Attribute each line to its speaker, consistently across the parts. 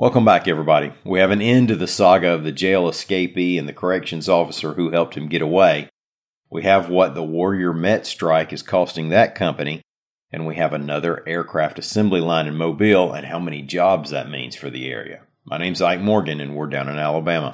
Speaker 1: Welcome back, everybody. We have an end to the saga of the jail escapee and the corrections officer who helped him get away. We have what the Warrior Met strike is costing that company, and we have another aircraft assembly line in Mobile and how many jobs that means for the area. My name's Ike Morgan, and we're down in Alabama.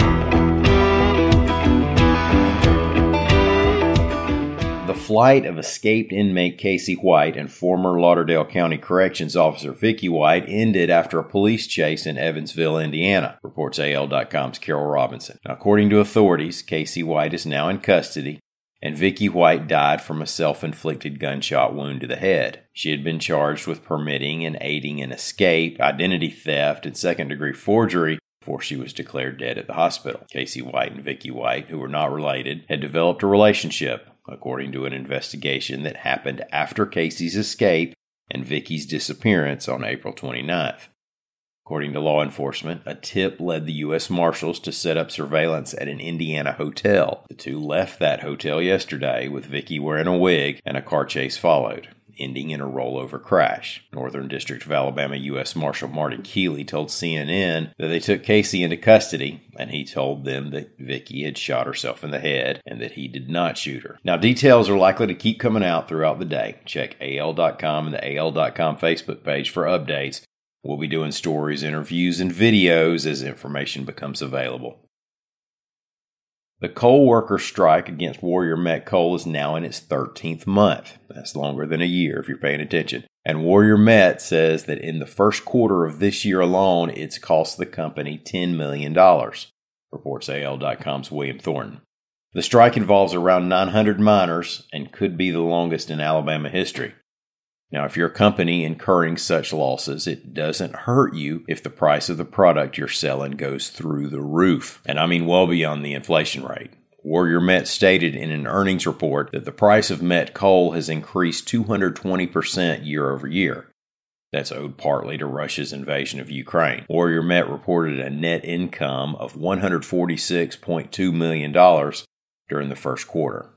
Speaker 1: Flight of escaped inmate Casey White and former Lauderdale County Corrections Officer Vicky White ended after a police chase in Evansville, Indiana, reports AL.com's Carol Robinson. Now, according to authorities, Casey White is now in custody, and Vicky White died from a self-inflicted gunshot wound to the head. She had been charged with permitting and aiding an escape, identity theft, and second-degree forgery before she was declared dead at the hospital. Casey White and Vicky White, who were not related, had developed a relationship according to an investigation that happened after Casey's escape and Vicky's disappearance on April 29th. According to law enforcement, a tip led the U.S. Marshals to set up surveillance at an Indiana hotel. The two left that hotel yesterday with Vicky wearing a wig and a car chase followed ending in a rollover crash. Northern District of Alabama U.S. Marshal Martin Keeley told CNN that they took Casey into custody, and he told them that Vicky had shot herself in the head and that he did not shoot her. Now, details are likely to keep coming out throughout the day. Check AL.com and the AL.com Facebook page for updates. We'll be doing stories, interviews, and videos as information becomes available. The coal worker strike against Warrior Met Coal is now in its 13th month. That's longer than a year if you're paying attention. And Warrior Met says that in the first quarter of this year alone, it's cost the company $10 million, reports AL.com's William Thornton. The strike involves around 900 miners and could be the longest in Alabama history. Now, if you're a company incurring such losses, it doesn't hurt you if the price of the product you're selling goes through the roof. And I mean well beyond the inflation rate. Warrior Met stated in an earnings report that the price of met coal has increased 220% year over year. That's owed partly to Russia's invasion of Ukraine. Warrior Met reported a net income of $146.2 million during the first quarter.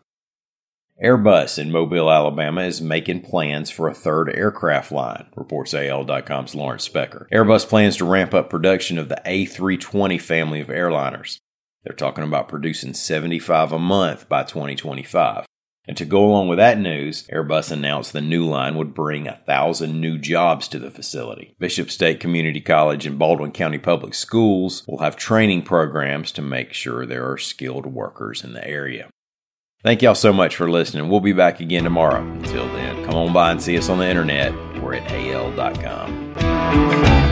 Speaker 1: Airbus in Mobile, Alabama is making plans for a third aircraft line, reports AL.com's Lawrence Specker. Airbus plans to ramp up production of the A320 family of airliners. They're talking about producing 75 a month by 2025. And to go along with that news, Airbus announced the new line would bring a thousand new jobs to the facility. Bishop State Community College and Baldwin County Public Schools will have training programs to make sure there are skilled workers in the area. Thank y'all so much for listening. We'll be back again tomorrow. Until then, come on by and see us on the internet. We're at al.com.